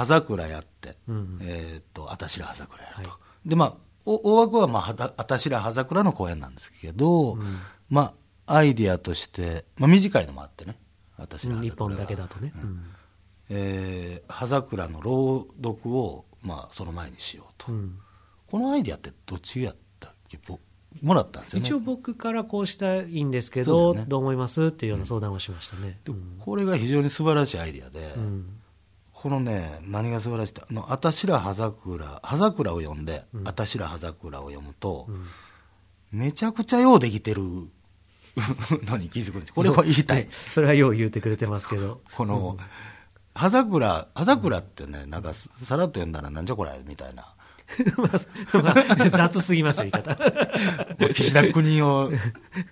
葉桜やって、うんえーっとあたしら葉桜やると、はでまあお大枠は、まあ、あたしら葉桜の公演なんですけど、まあアイディアとして、まあ、短いのもあってね。あたしら葉一桜が本だけだとね、うん。えー葉桜の朗読を、まあ、その前にしようと、うん。このアイディアってどっちやったっけ？ぼもらったんですよね。一応僕からこうしたいいんですけどね。どう思います？っていうような相談をしましたね、でこれが非常に素晴らしいアイディアで、うんこのね何が素晴らしいってあの「あたしら葉桜」葉桜を読んで「あたしら葉桜」を読むと、めちゃくちゃようできてる。のに気づくんです。これを言いたい。それはよう言うてくれてますけど。この、葉桜葉桜ってねなんかさらっと読んだらなんじゃこれみたいな まあまあ雑すぎますよ言い方。岸田邦夫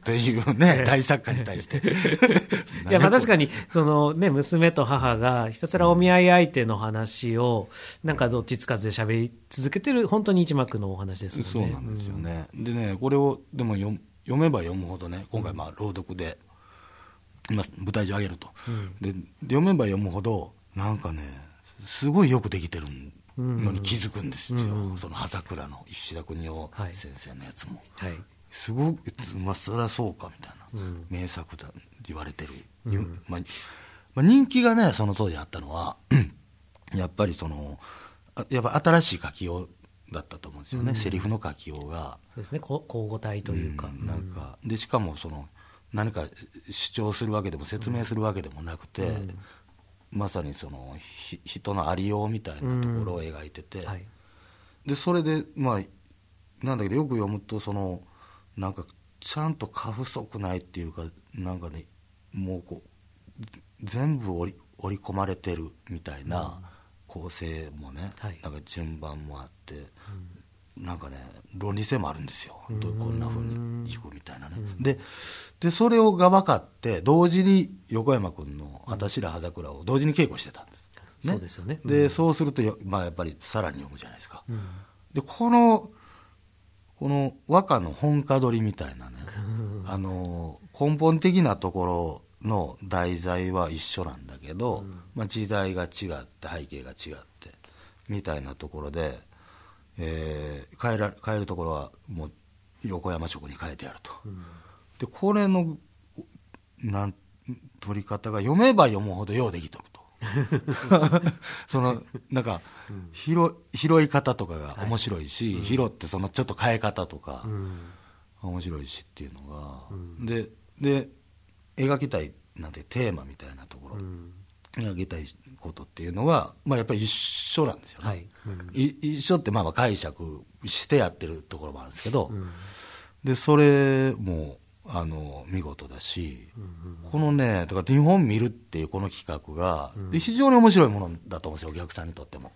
というね 大作家に対して。いやまあ確かにその、ね、娘と母がひたすらお見合い相手の話をなんかどっちつかずで喋り続けてる本当に一幕のお話ですもんね。そうなんですよね、でねこれをでも読読めば読むほどね今回まあ朗読で、まあ、舞台上上げると、でで読めば読むほどなんかねすごいよくできてるのに気づくんですよ、その葉桜の石田邦夫はい。先生のやつも、はい。すごくまあそりゃそうかみたいな、名作だって言われてる、まあまあ、人気がねその当時あったのは やっぱりそのあやっぱ新しい書きようだったと思うんですよね、セリフの書きようが。そうですね。こ交互体というか、ん。なんかでしかもその何か主張するわけでも説明するわけでもなくて、まさにそのひ人のありようみたいなところを描いてて、はい。でそれでまあなんだけどよく読むとそのなんかちゃんと過不足ないっていうかなんかねもうこう全部織り織り込まれてるみたいな構成もね、はい。なんか順番もあって、なんかね論理性もあるんですよ、どうこんな風にいくみたいなね、ででそれをが分かって同時に横山君の「あたしら葉桜」を同時に稽古してたんです、そうですよね。で、そうするとよ、まあ、やっぱりさらに読むじゃないですか、でこのこの和歌の本家取りみたいなね、あの根本的なところの題材は一緒なんだけど、まあ、時代が違って背景が違ってみたいなところで、えー変えら変えるところはもう横山色に変えてやると、でこれのなん取り方が読めば読むほどようできとると。そのなんか拾拾い方とかが面白いし、拾ってそのちょっと変え方とか、面白いしっていうのが、でで描きたいなんてテーマみたいなところ、描きたいことっていうのは、まあ、やっぱり一緒なんですよね、はい。うん。い一緒ってまあまあ解釈してやってるところもあるんですけど、でそれもあの見事だし、このねだから日本見るっていうこの企画が、で非常に面白いものだと思うんですよお客さんにとっても。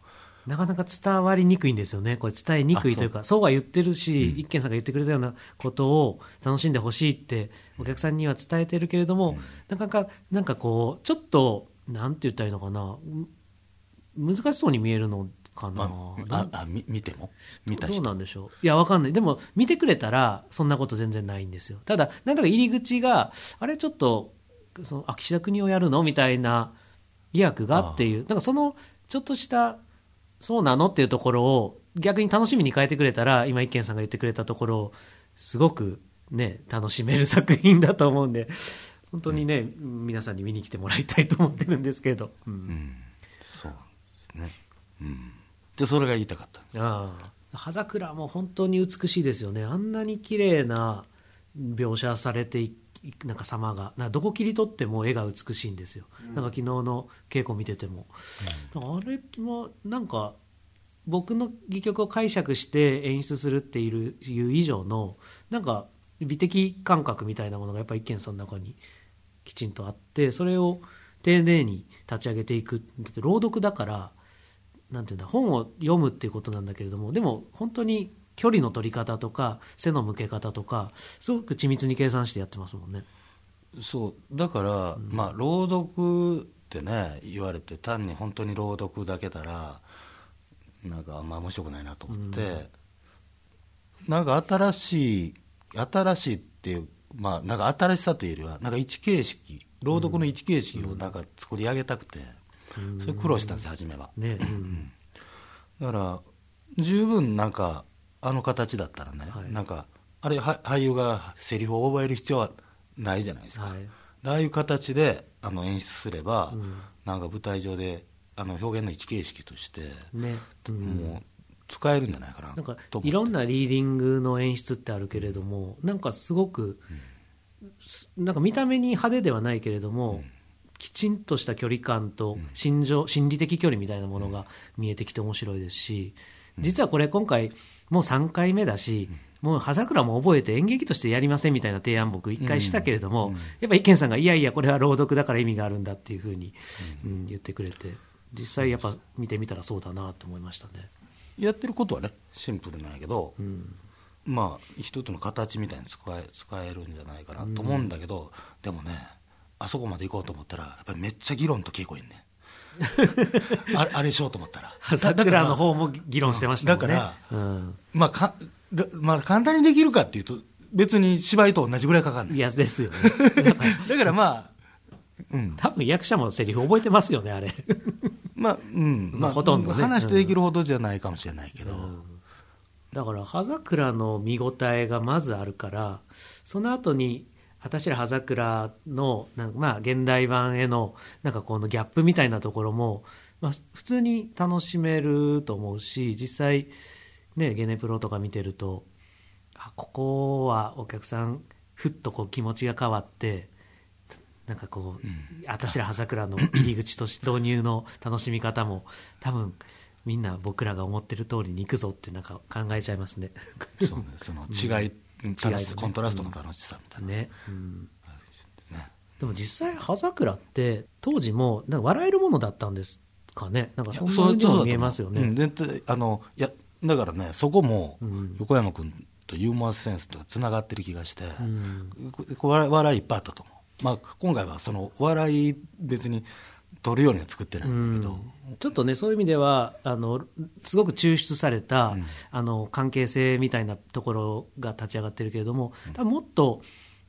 なかなか伝わりにくいんですよね、これ、伝えにくいというか、そう。は言ってるし、一軒さんが言ってくれたようなことを楽しんでほしいって、お客さんには伝えてるけれども、なかなか、なんかこう、ちょっと、なんて言ったらいいのかな、む難しそうに見えるのかな。まあ、あ見ても？見たどう人なんでしょう？いやわかんない。でも見てくれたらそんなこと全然ないんですよ。ただなんだか入り口があれちょっとそのあ岸田国をやるの？みたいな意訳がっていう。なんかそのちょっとしたそうなの？っていうところを逆に楽しみに変えてくれたら今一軒さんが言ってくれたところをすごくね楽しめる作品だと思うんで本当にね、皆さんに見に来てもらいたいと思ってるんですけど、うん。うん。そうですね。うん。でそれが言いたかったんです。ああ。葉桜も本当に美しいですよね。あんなに綺麗な描写されていなんか様がなどこ切り取っても絵が美しいんですよ、なんか昨日の稽古見てても、あれはなんか僕の戯曲を解釈して演出するっていういう以上のなんか美的感覚みたいなものがやっぱり一見さんの中にきちんとあってそれを丁寧に立ち上げていく。だって朗読だからなんていうんだ本を読むっていうことなんだけれどもでも本当に距離の取り方とか背の向け方とかすごく緻密に計算してやってますもんね。そう。だから、まあ朗読ってね言われて単に本当に朗読だけたらなんかあんま面白くないなと思って、なんか新しい新しいっていうまあなんか新しさというよりはなんか一形式朗読の一形式をなんか作り上げたくて、それ苦労したんです初めは。ね、うん。だから十分なんかあの形だったらね、はい。なんかあれは俳優がセリフを覚える必要はないじゃないですか、はい。ああいう形であの演出すれば、うん。なんか舞台上であの表現の一形式として、ね、うん。もう使えるんじゃないかななんかいろんなリーディングの演出ってあるけれどもなんかすごく、すなんか見た目に派手ではないけれども、きちんとした距離感と心情心理的距離みたいなものが見えてきて面白いですし実はこれ今回もう3回目だし、もう葉桜も覚えて演劇としてやりませんみたいな提案僕1回したけれども、やっぱ一見さんがいやいやこれは朗読だから意味があるんだっていうふうに、うん言ってくれて。実際やっぱ見てみたらそうだなと思いましたね。やってることはねシンプルなんやけど、うんまあ一つの形みたいに使え使えるんじゃないかなと思うんだけど、でもねあそこまで行こうと思ったらやっぱりめっちゃ議論と稽古いんね あれあれしようと思ったら 桜の方も議論してましたね。だからうん、まあかだまあ簡単にできるかっていうと別に芝居と同じぐらいかかんないいやですよね。だからまあうん多分役者もセリフ覚えてますよね、あれ。まあうん。まあほとんどね。話してできるほどじゃないかもしれないけど、だから葉桜の見応えがまずあるからその後に私ら葉桜のなんかまあ現代版へのなんかこのギャップみたいなところも、まあ、普通に楽しめると思うし実際ねゲネプロとか見てるとあここはお客さんふっとこう気持ちが変わってなんかこう、私ら葉桜の入り口として導入の楽しみ方も多分みんな僕らが思ってる通りに行くぞってなんか考えちゃいますね。そうねその違い、楽しさね。コントラストの楽しさみたいな、ね、うん、ね。でも実際葉桜って当時もなんか笑えるものだったんですかね。なんかそんなふうにも見えますよね、うん。絶対あのいやだからねそこもうん。横山君とユーモアセンスとつながってる気がして、うん。笑い笑いいっぱいあったと思う、まあ、今回はその笑い別に取るようには作ってないんだけど、ちょっとねそういう意味ではあのすごく抽出された、うん。あの関係性みたいなところが立ち上がってるけれども多分もっと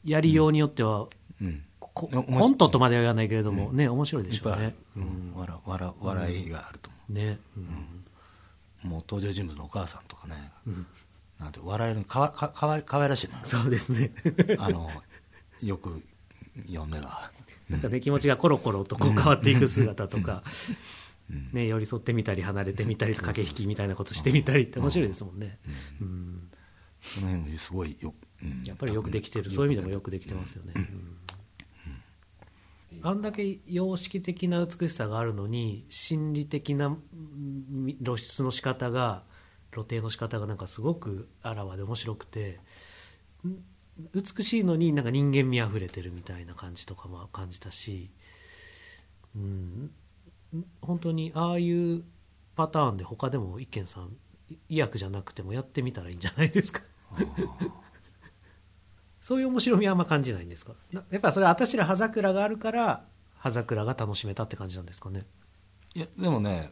やりようによっては、うん。コントとまでは言わないけれども、ね面白いでしょうね。うん。笑笑笑いがあると思ね、うん。う、もう登場人物のお母さんとかね、なんて笑いのかわかかわいらしいのよ。そうですね。あのよく読めばなんかね、気持ちがコロコロとこう変わっていく姿とか、ね、寄り添ってみたり離れてみたり駆け引きみたいなことしてみたりって面白いですもんね、うん。その辺もすごいよ、うん。やっぱりよくできてる。そういう意味でもよくできてますよね、うん。あんだけ様式的な美しさがあるのに心理的なうん露出の仕方が露呈の仕方がなんかすごくあらわで面白くてん美しいのになんか人間味あふれてるみたいな感じとかも感じたし、うん、本当にああいうパターンで他でも一見さん医薬じゃなくてもやってみたらいいんじゃないですか？そういう面白みはあんま感じないんですか？なやっぱそれは私ら葉桜があるから葉桜が楽しめたって感じなんですかね？いやでもね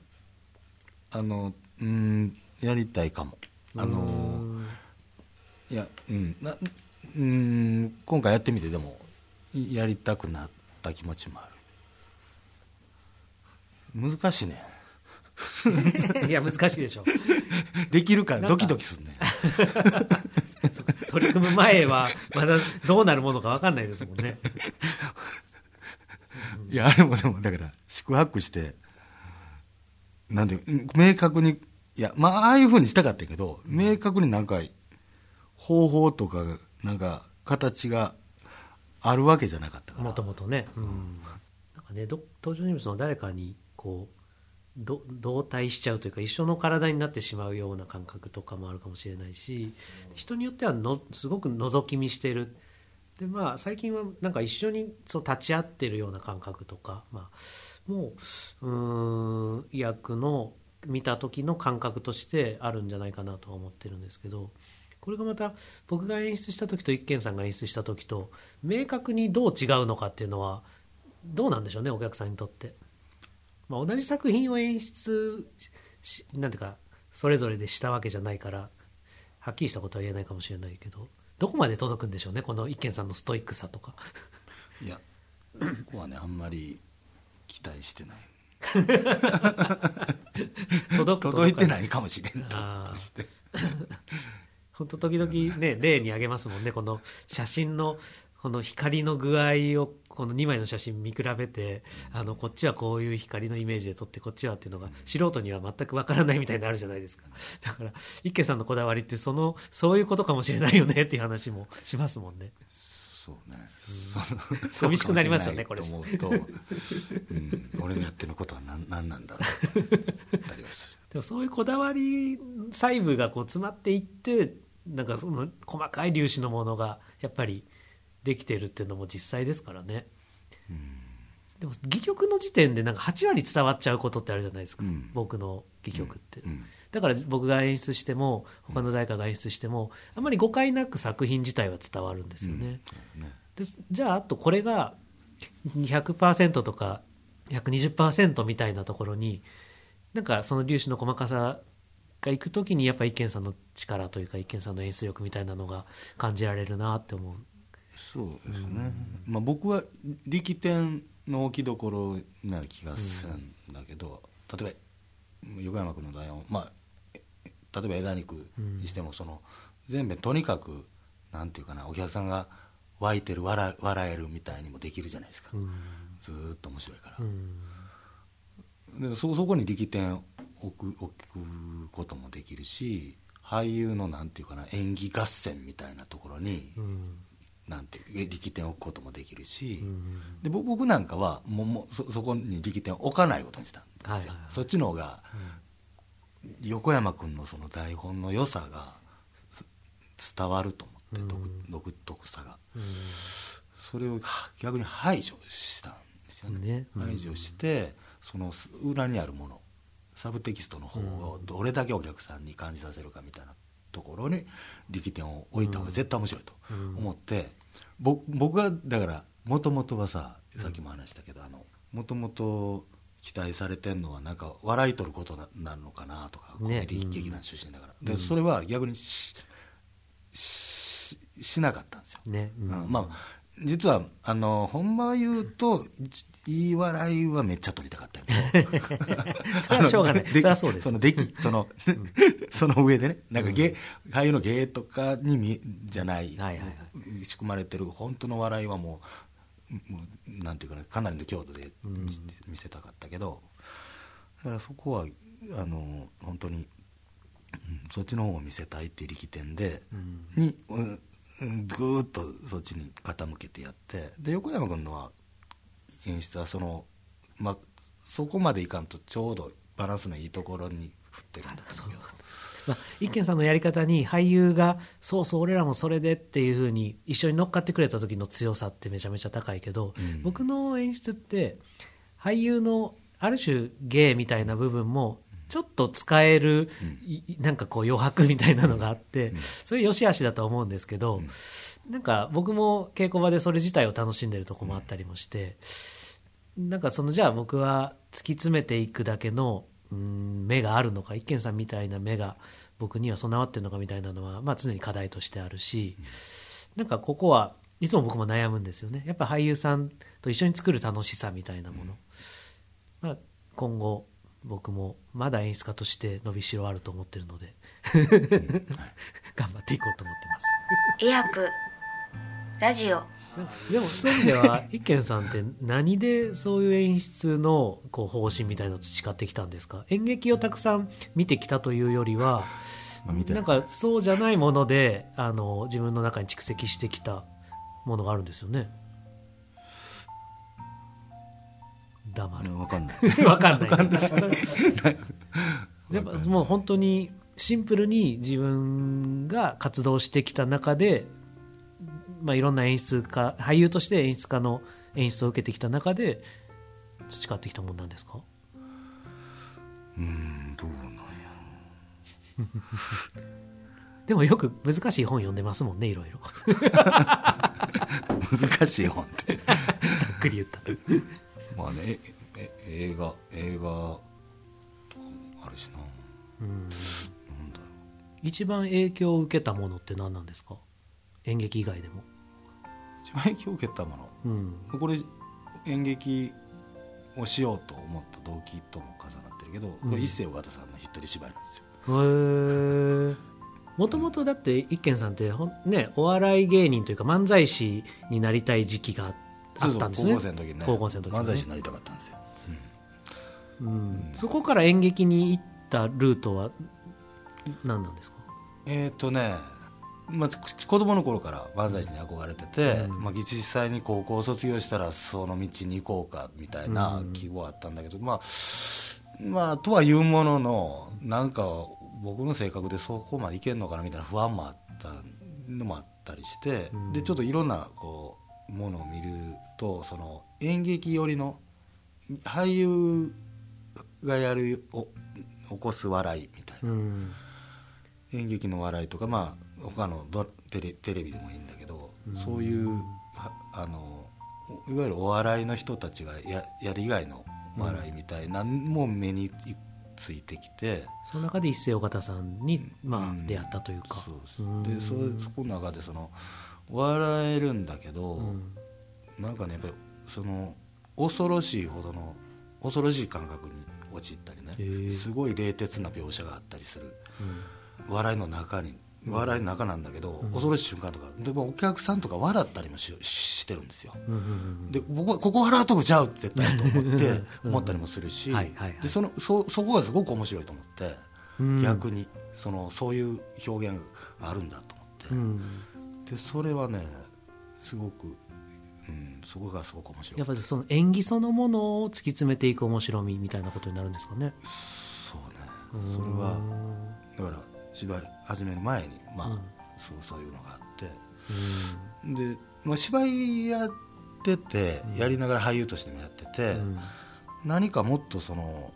あのうんやりたいかも。あのいやうんなうん今回やってみてでもいやりたくなった気持ちもある。難しいね。いや難しいでしょ。できるからドキドキするね 取り組む前はまだどうなるものか分かんないですもんね。いやあれもでもだから宿泊してなんていう明確にいやまあああいうふうにしたかったけど明確になんか方法とかなんか形があるわけじゃなかったから。もともとね,、うん、なんかね登場人物の誰かにこうど同体しちゃうというか一緒の体になってしまうような感覚とかもあるかもしれないし人によってはのすごく覗き見してる。でまあ最近はなんか一緒にそう立ち会ってるような感覚とか、まあ、もううん医薬の見た時の感覚としてあるんじゃないかなとは思ってるんですけど。これがまた僕が演出した時と一軒さんが演出した時と明確にどう違うのかっていうのはどうなんでしょうねお客さんにとって。まあ、同じ作品を演出しなんていうかそれぞれでしたわけじゃないからはっきりしたことは言えないかもしれないけどどこまで届くんでしょうねこの一軒さんのストイックさとか。いやここはねあんまり期待してない。届く届いていないかもしれんとして本当時々ね 例に挙げますもんね。この写真のこの光の具合をこの2枚の写真見比べてあのこっちはこういう光のイメージで撮ってこっちはっていうのが素人には全くわからないみたいになるじゃないですか。だから一軒さんのこだわりってそのそういうことかもしれないよねっていう話もしますもんね。そうね、寂しくなりますよねそうかもしれ。と思うと、うん、俺のやってることは何何なんだろう。ったりはす。るでもそういうこだわり細部がこう詰まっていってなんかその細かい粒子のものがやっぱりできてるっていうのも実際ですからね、でも戯曲の時点でなんか8割伝わっちゃうことってあるじゃないですか、うん。僕の戯曲って、うん。だから僕が演出しても他の誰かが演出してもあまり誤解なく作品自体は伝わるんですよね、ね。でじゃああとこれが100%とか120%みたいなところになんかその粒子の細かさがいくときにやっぱ一見さんの力というか一見さんの演出力みたいなのが感じられるなって思う。そうですね、まあ、僕は力点の置きどころな気がするんだけど、例えば横山君の台本、まあ、え例えば枝肉にしてもその全部とにかくなんていうかなお客さんが湧いてる笑笑えるみたいにもできるじゃないですか、うん。ずーっと面白いから。う、んでそそこに力点を置く置くこともできるし俳優のなんていうかな演技合戦みたいなところに、うん。なんていう力点を置くこともできるし、うんで僕僕なんかはもうもうそそこに力点を置かないことにしたんですよ、はいはいはい。そっちの方が横山君のその台本の良さがす伝わると思って、うん。独独特さが。うん。それをは逆に排除したんですよね。ね。うん。排除してその裏にあるものサブテキストの方をどれだけお客さんに感じさせるかみたいなところに力点を置いた方が絶対面白いと思って、ぼ僕はだからもともとはささっきも話したけどもともと期待されてんのはなんか笑い取ることななるのかなとか、コメディ劇団出身だから、でそれは逆にしししなかったんですよ。ね。まあ実はあのほんま言うといい笑いはめっちゃ取りたかったけど それはしょうがない。それはそうです。その出来その、その上でね。なんか芸、俳優の芸とかにみじゃない、はいはいは仕組まれてる本当の笑いはもうもうなんていうかなかなりの強度で見せたかったけどだからそこはあの本当に、うんそっちの方を見せたいっていう力点で、うん。に、うんうんぐーっとそっちに傾けてやってで横山君のは演出はその、まあ、そこまでいかんとちょうどバランスのいいところに振ってるんだけどまあ、一見さんのやり方に俳優がそうそう俺らもそれでっていうふうに一緒に乗っかってくれた時の強さってめちゃめちゃ高いけど、うん。僕の演出って俳優のある種芸みたいな部分もちょっと使える、いなんかこう余白みたいなのがあって、それ良し悪しだと思うんですけど、なんか僕も稽古場でそれ自体を楽しんでるとこもあったりもして、なんかそのじゃあ僕は突き詰めていくだけのうん目があるのか一見さんみたいな目が僕には備わってるのかみたいなのは、まあ、常に課題としてあるし、なんかここはいつも僕も悩むんですよね。やっぱ俳優さんと一緒に作る楽しさみたいなもの、まあ、今後僕もまだ演出家として伸びしろあると思ってるので 頑張っていこうと思ってます。医薬ラジオ。でもそういう意味では一見さんって何でそういう演出のこう方針みたいのを培ってきたんですか？演劇をたくさん見てきたというよりはなんかそうじゃないものであの自分の中に蓄積してきたものがあるんですよね黙る。分かんない。分かんない。やっぱもう本当にシンプルに自分が活動してきた中で、まあ、いろんな演出家俳優として演出家の演出を受けてきた中で培ってきたもんなんですか？うんどうなんやでもよく難しい本読んでますもんねいろいろ。難しい本って。ざっくり言ったまあねええ映画映画とかもあるしな。うん。なんだろ一番影響を受けたものって何なんですか？演劇以外でも、う一番影響を受けたもの？うん。これ演劇をしようと思った動機とも重なってるけど、うん。これ一世尾形さんの一人芝居なんですよ。へえもともとだって一軒さんってほんねお笑い芸人というか漫才師になりたい時期があったんですね。高校生の時ね。高校生の時ね。漫才師になりたかったんですよ。うん。そこから演劇に行ったルートは何なんですか？えっ、とね、まあ、ち子供の頃から漫才師に憧れてて、うん。まあ、実際に高校を卒業したらその道に行こうかみたいなうん。希望あったんだけど、まあまあとはいうもののなんか僕の性格でそこまでいけんのかなみたいな不安もあったのもあったりして、うん。でちょっといろんなこうものを見るとその演劇寄りの俳優がやるお起こす笑いみたいな。うん。演劇の笑いとかまあ他のドテレテレビでもいいんだけど、うん。そういうはあのいわゆるお笑いの人たちがややる以外の笑いみたいなのも目についてきて、その中で一世尾形さんに、まあうん。出会ったというか。そうです。うんでそそこの中でその笑えるんだけど、うん。なんかねやっぱりその恐ろしいほどの恐ろしい感覚に陥ったりねすごい冷徹な描写があったりする。うん。笑いの中に笑いの中なんだけど、うん。恐ろしい瞬間とかでもお客さんとか笑ったりもししてるんですよ。で僕はここ笑うとこちゃう絶対と思ってうん思ったりもするし、でそのそそこがすごく面白いと思って、うん。逆にそのそういう表現があるんだと思って、うんでそれはねすごく、うん、そこがすごく面白い。やっぱりその演技そのものを突き詰めていく面白みみたいなことになるんですかね。そうね。それはだから芝居始める前にまあ、うん。そうそういうのがあって。うん。で、まあ、芝居やっててやりながら俳優としてもやってて、うん。何かもっとその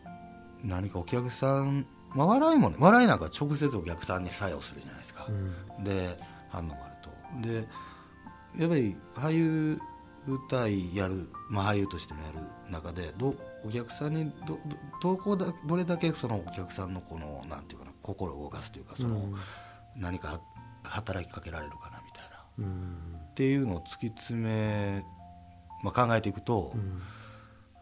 何かお客さん、まあ、笑いもね笑いなんか直接お客さんに作用するじゃないですか、うん。で反応がある。とでやっぱり俳優舞台やる、まあ、俳優としてもやる中でどお客さんにどどどこだどれだけそのお客さんのこのなんていうかな心を動かすというかその、うん。何か働きかけられるかなみたいな。うん。っていうのを突き詰め、まあ、考えていくと、うん。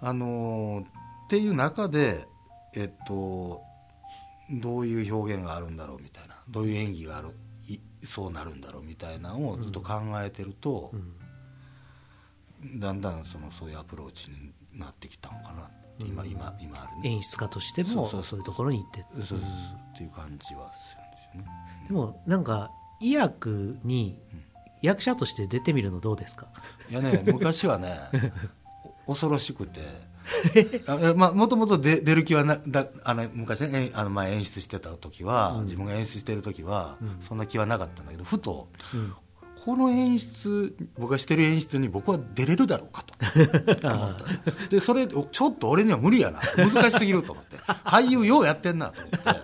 あのーっていう中で、えっと、どういう表現があるんだろうみたいなどういう演技があるいそうなるんだろうみたいなのをずっと考えてるとう、ん。だんだんそのそういうアプローチになってきたのかなって今,、うん。今今あるね。演出家としてもそういうところに行ってそうそうそう。っていう感じはするんですよね。でもなんか医薬に役者として出てみるのどうですか？いやね昔はね お恐ろしくて まあもともと出出る気はなだあの昔ねえあの前演出してた時は、うん。自分が演出してる時は、うん。そんな気はなかったんだけどふとうん。この演出僕がしてる演出に僕は出れるだろうかと思った。のでそれおちょっと俺には無理やな。難しすぎると思って。俳優ようやってんなと思って。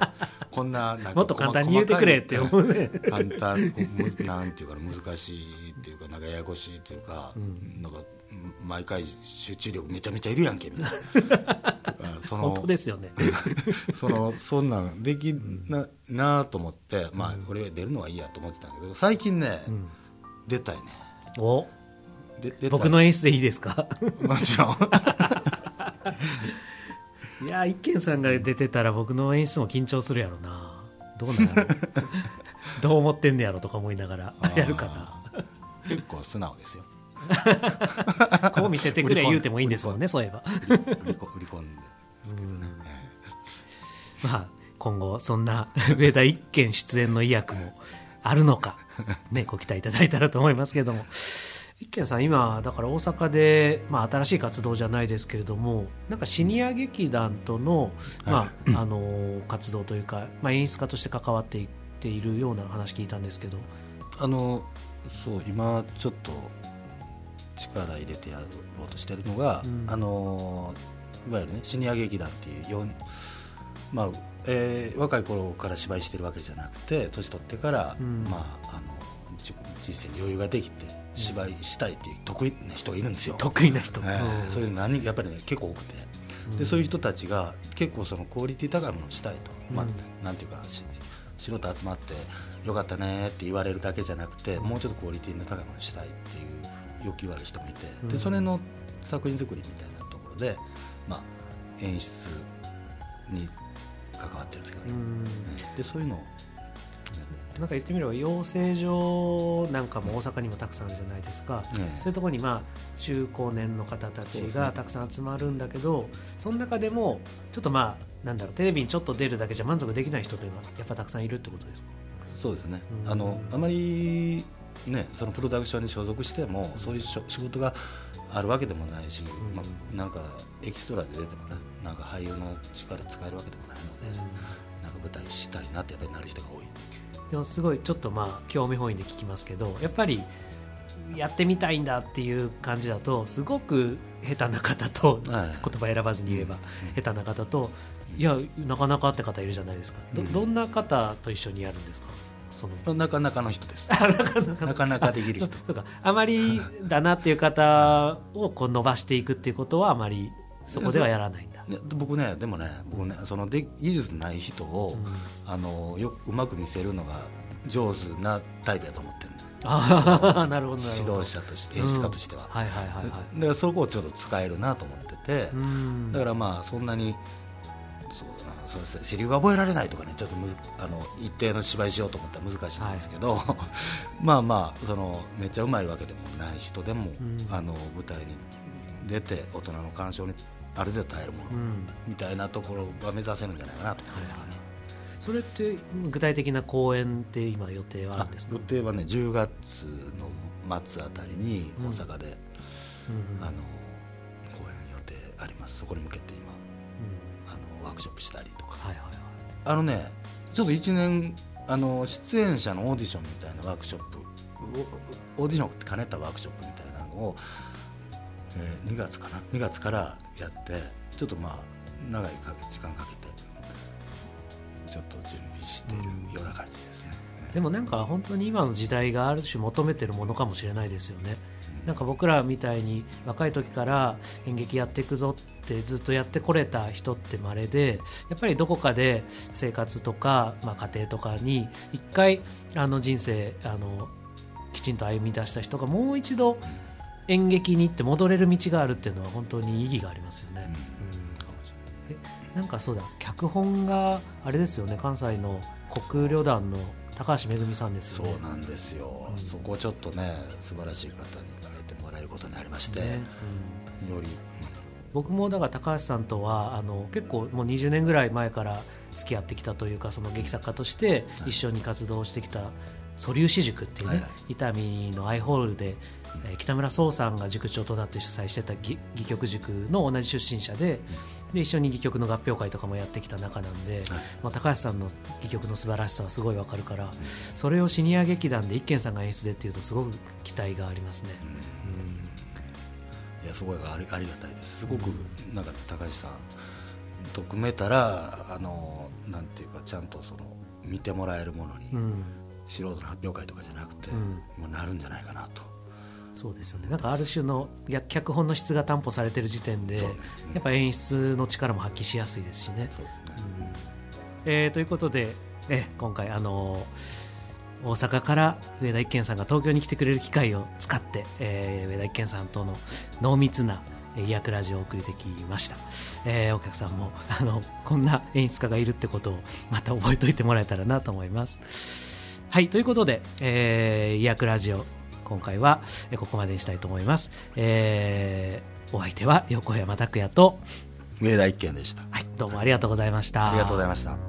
こんななんかもっと簡単に言うてくれって思うね。簡単なんていうかな難しいっていうかなんかややこしいっていうか、うん。なんか毎回集中力めちゃめちゃいるやんけみたいな。その本当ですよね。そのそんなんできななと思ってまあ俺は出るのはいいやと思ってたけど最近ね、うん。出たいね。お。で出僕の演出でいいですか？もちろん。いや一軒さんが出てたら僕の演出も緊張するやろな。どうなんやろ。どう思ってんねやろとか思いながらやるかな。結構素直ですよ こう見せてくれ言うてもいいんですもんねそういえば。売 り込んで。ですけどね、まあ今後そんな 上田一軒出演の意訳もあるのかねご期待いただいたらと思いますけれども。一軒さん今だから大阪で、まあ、新しい活動じゃないですけれどもなんかシニア劇団との,、まああの活動というか、まあ、演出家として関わっていっているような話聞いたんですけど。あのそう今ちょっと力入れてやろうとしてるのが、うん。あのいわゆるねシニア劇団っていうよんまあえー若い頃から芝居してるわけじゃなくて年取ってから、うん。まあ、あの自人生に余裕ができて芝居したいっていう得意な人がいるんですよ、得意な人、えーうん。そういうの何人やっぱりね結構多くて、でそういう人たちが結構そのクオリティ高いものをしたいと、まあうんなんていうかし素人集まってよかったねって言われるだけじゃなくて、もうちょっとクオリティの高いものをしたいっていう欲求がある人もいて、うん。でそれの作品作りみたいなところで、まあ、演出に関わってるんですけどね、うん。えでそういうのをなんか言ってみれば養成所なんかも大阪にもたくさんあるじゃないですか、ええ。そういうところにまあ中高年の方たちがたくさん集まるんだけどその中でもちょっとまあなんだろうテレビにちょっと出るだけじゃ満足できない人というのがやっぱたくさんいるってことですか？そうですね、うん。あのあまり、ね、そのプロダクションに所属してもそういう仕事があるわけでもないし、ん。まあ、なんかエキストラで出てもねなんか俳優の力使えるわけでもないので、なんか舞台したいなってやっぱりなる人が多い。でもすごいちょっとまあ興味本位で聞きますけどやっぱりやってみたいんだっていう感じだとすごく下手な方とはい。言葉選ばずに言えばうん。下手な方といやなかなかって方いるじゃないですか。どうん。どんな方と一緒にやるんですか？なかなかの人です。なかなかできる人。そう。そうか。あまりだなっていう方をこう伸ばしていくっていうことはあまりそこではやらないんだ。ね僕ねでもね僕ねそので技術ない人を、あのよくうまく見せるのが上手なタイプやと思ってる指ど導者として演出家としては、はいはいはいはい。だからそこをちょっと使えるなと思ってて、うん。だからまあそんなにそうですセリフが覚えられないとかねちょっとむずあの一定の芝居しようと思ったら難しいんですけど、まあまあそのめっちゃうまいわけでもない人でも、うん。あの舞台に出て大人の鑑賞にある程度耐えるもの、うん。みたいなところが目指せるんじゃないかなと思うんですかね。それって具体的な公演って今予定はあるんですか？予定はね10月の末あたりに大阪で、うん。あの公演予定あります。そこに向けてクショップしたりとかはいはいはいあのねちょっと1年あの出演者のオーディションみたいなワークショップオオーディションを兼ねたワークショップみたいなのを、えー2月かな？2月からやってちょっとまあ長いか時間かけてちょっと準備しているような感じですね。でもなんか本当に今の時代がある種求めてるものかもしれないですよね。なんか僕らみたいに若い時から演劇やっていくぞってずっとやってこれた人って稀でやっぱりどこかで生活とか、まあ、家庭とかに一回あの人生あのきちんと歩み出した人がもう一度演劇に行って戻れる道があるっていうのは本当に意義がありますよね。うん。うん。なんかそうだ。脚本があれですよね。関西の国旅団の高橋めぐみさんですよね。そうなんですよ、うん。そこをちょっとね素晴らしい方に書いてもらえることになりまして、ね。うん。より、僕もだから高橋さんとはあの結構もう20年ぐらい前から付き合ってきたというかその劇作家として一緒に活動してきた素粒子塾っていうね、はいはい。伊丹のアイホールで、えー北村壮さんが塾長となって主催してた戯戯曲塾の同じ出身者で,、で一緒に戯曲の合評会とかもやってきた中なんで、はい。まあ、高橋さんの戯曲の素晴らしさはすごいわかるから、それをシニア劇団で一軒さんが演出でっていうとすごく期待がありますね。いやすごいありありがたいです。すごくなんか高橋さんと組めたらあのなんていうかちゃんとその見てもらえるものに、うん。うん素人の発表会とかじゃなくて、うん。もうなるんじゃないかなと。そうですよね。なんかある種のや脚本の質が担保されてる時点で、ね。やっぱ演出の力も発揮しやすいですしね。そうですね、えーということで、え今回あのー大阪から上田一健さんが東京に来てくれる機会を使って、えー上田一健さんとの濃密なえー医薬ラジオを送りてきました、えーお客さんもあのこんな演出家がいるってことをまた覚えておいてもらえたらなと思います。はいということで、えー、医薬ラジオ今回はえーここまでにしたいと思います、えーお相手は横山拓也と、上田一賢でした。はい、どうもありがとうございました。ありがとうございました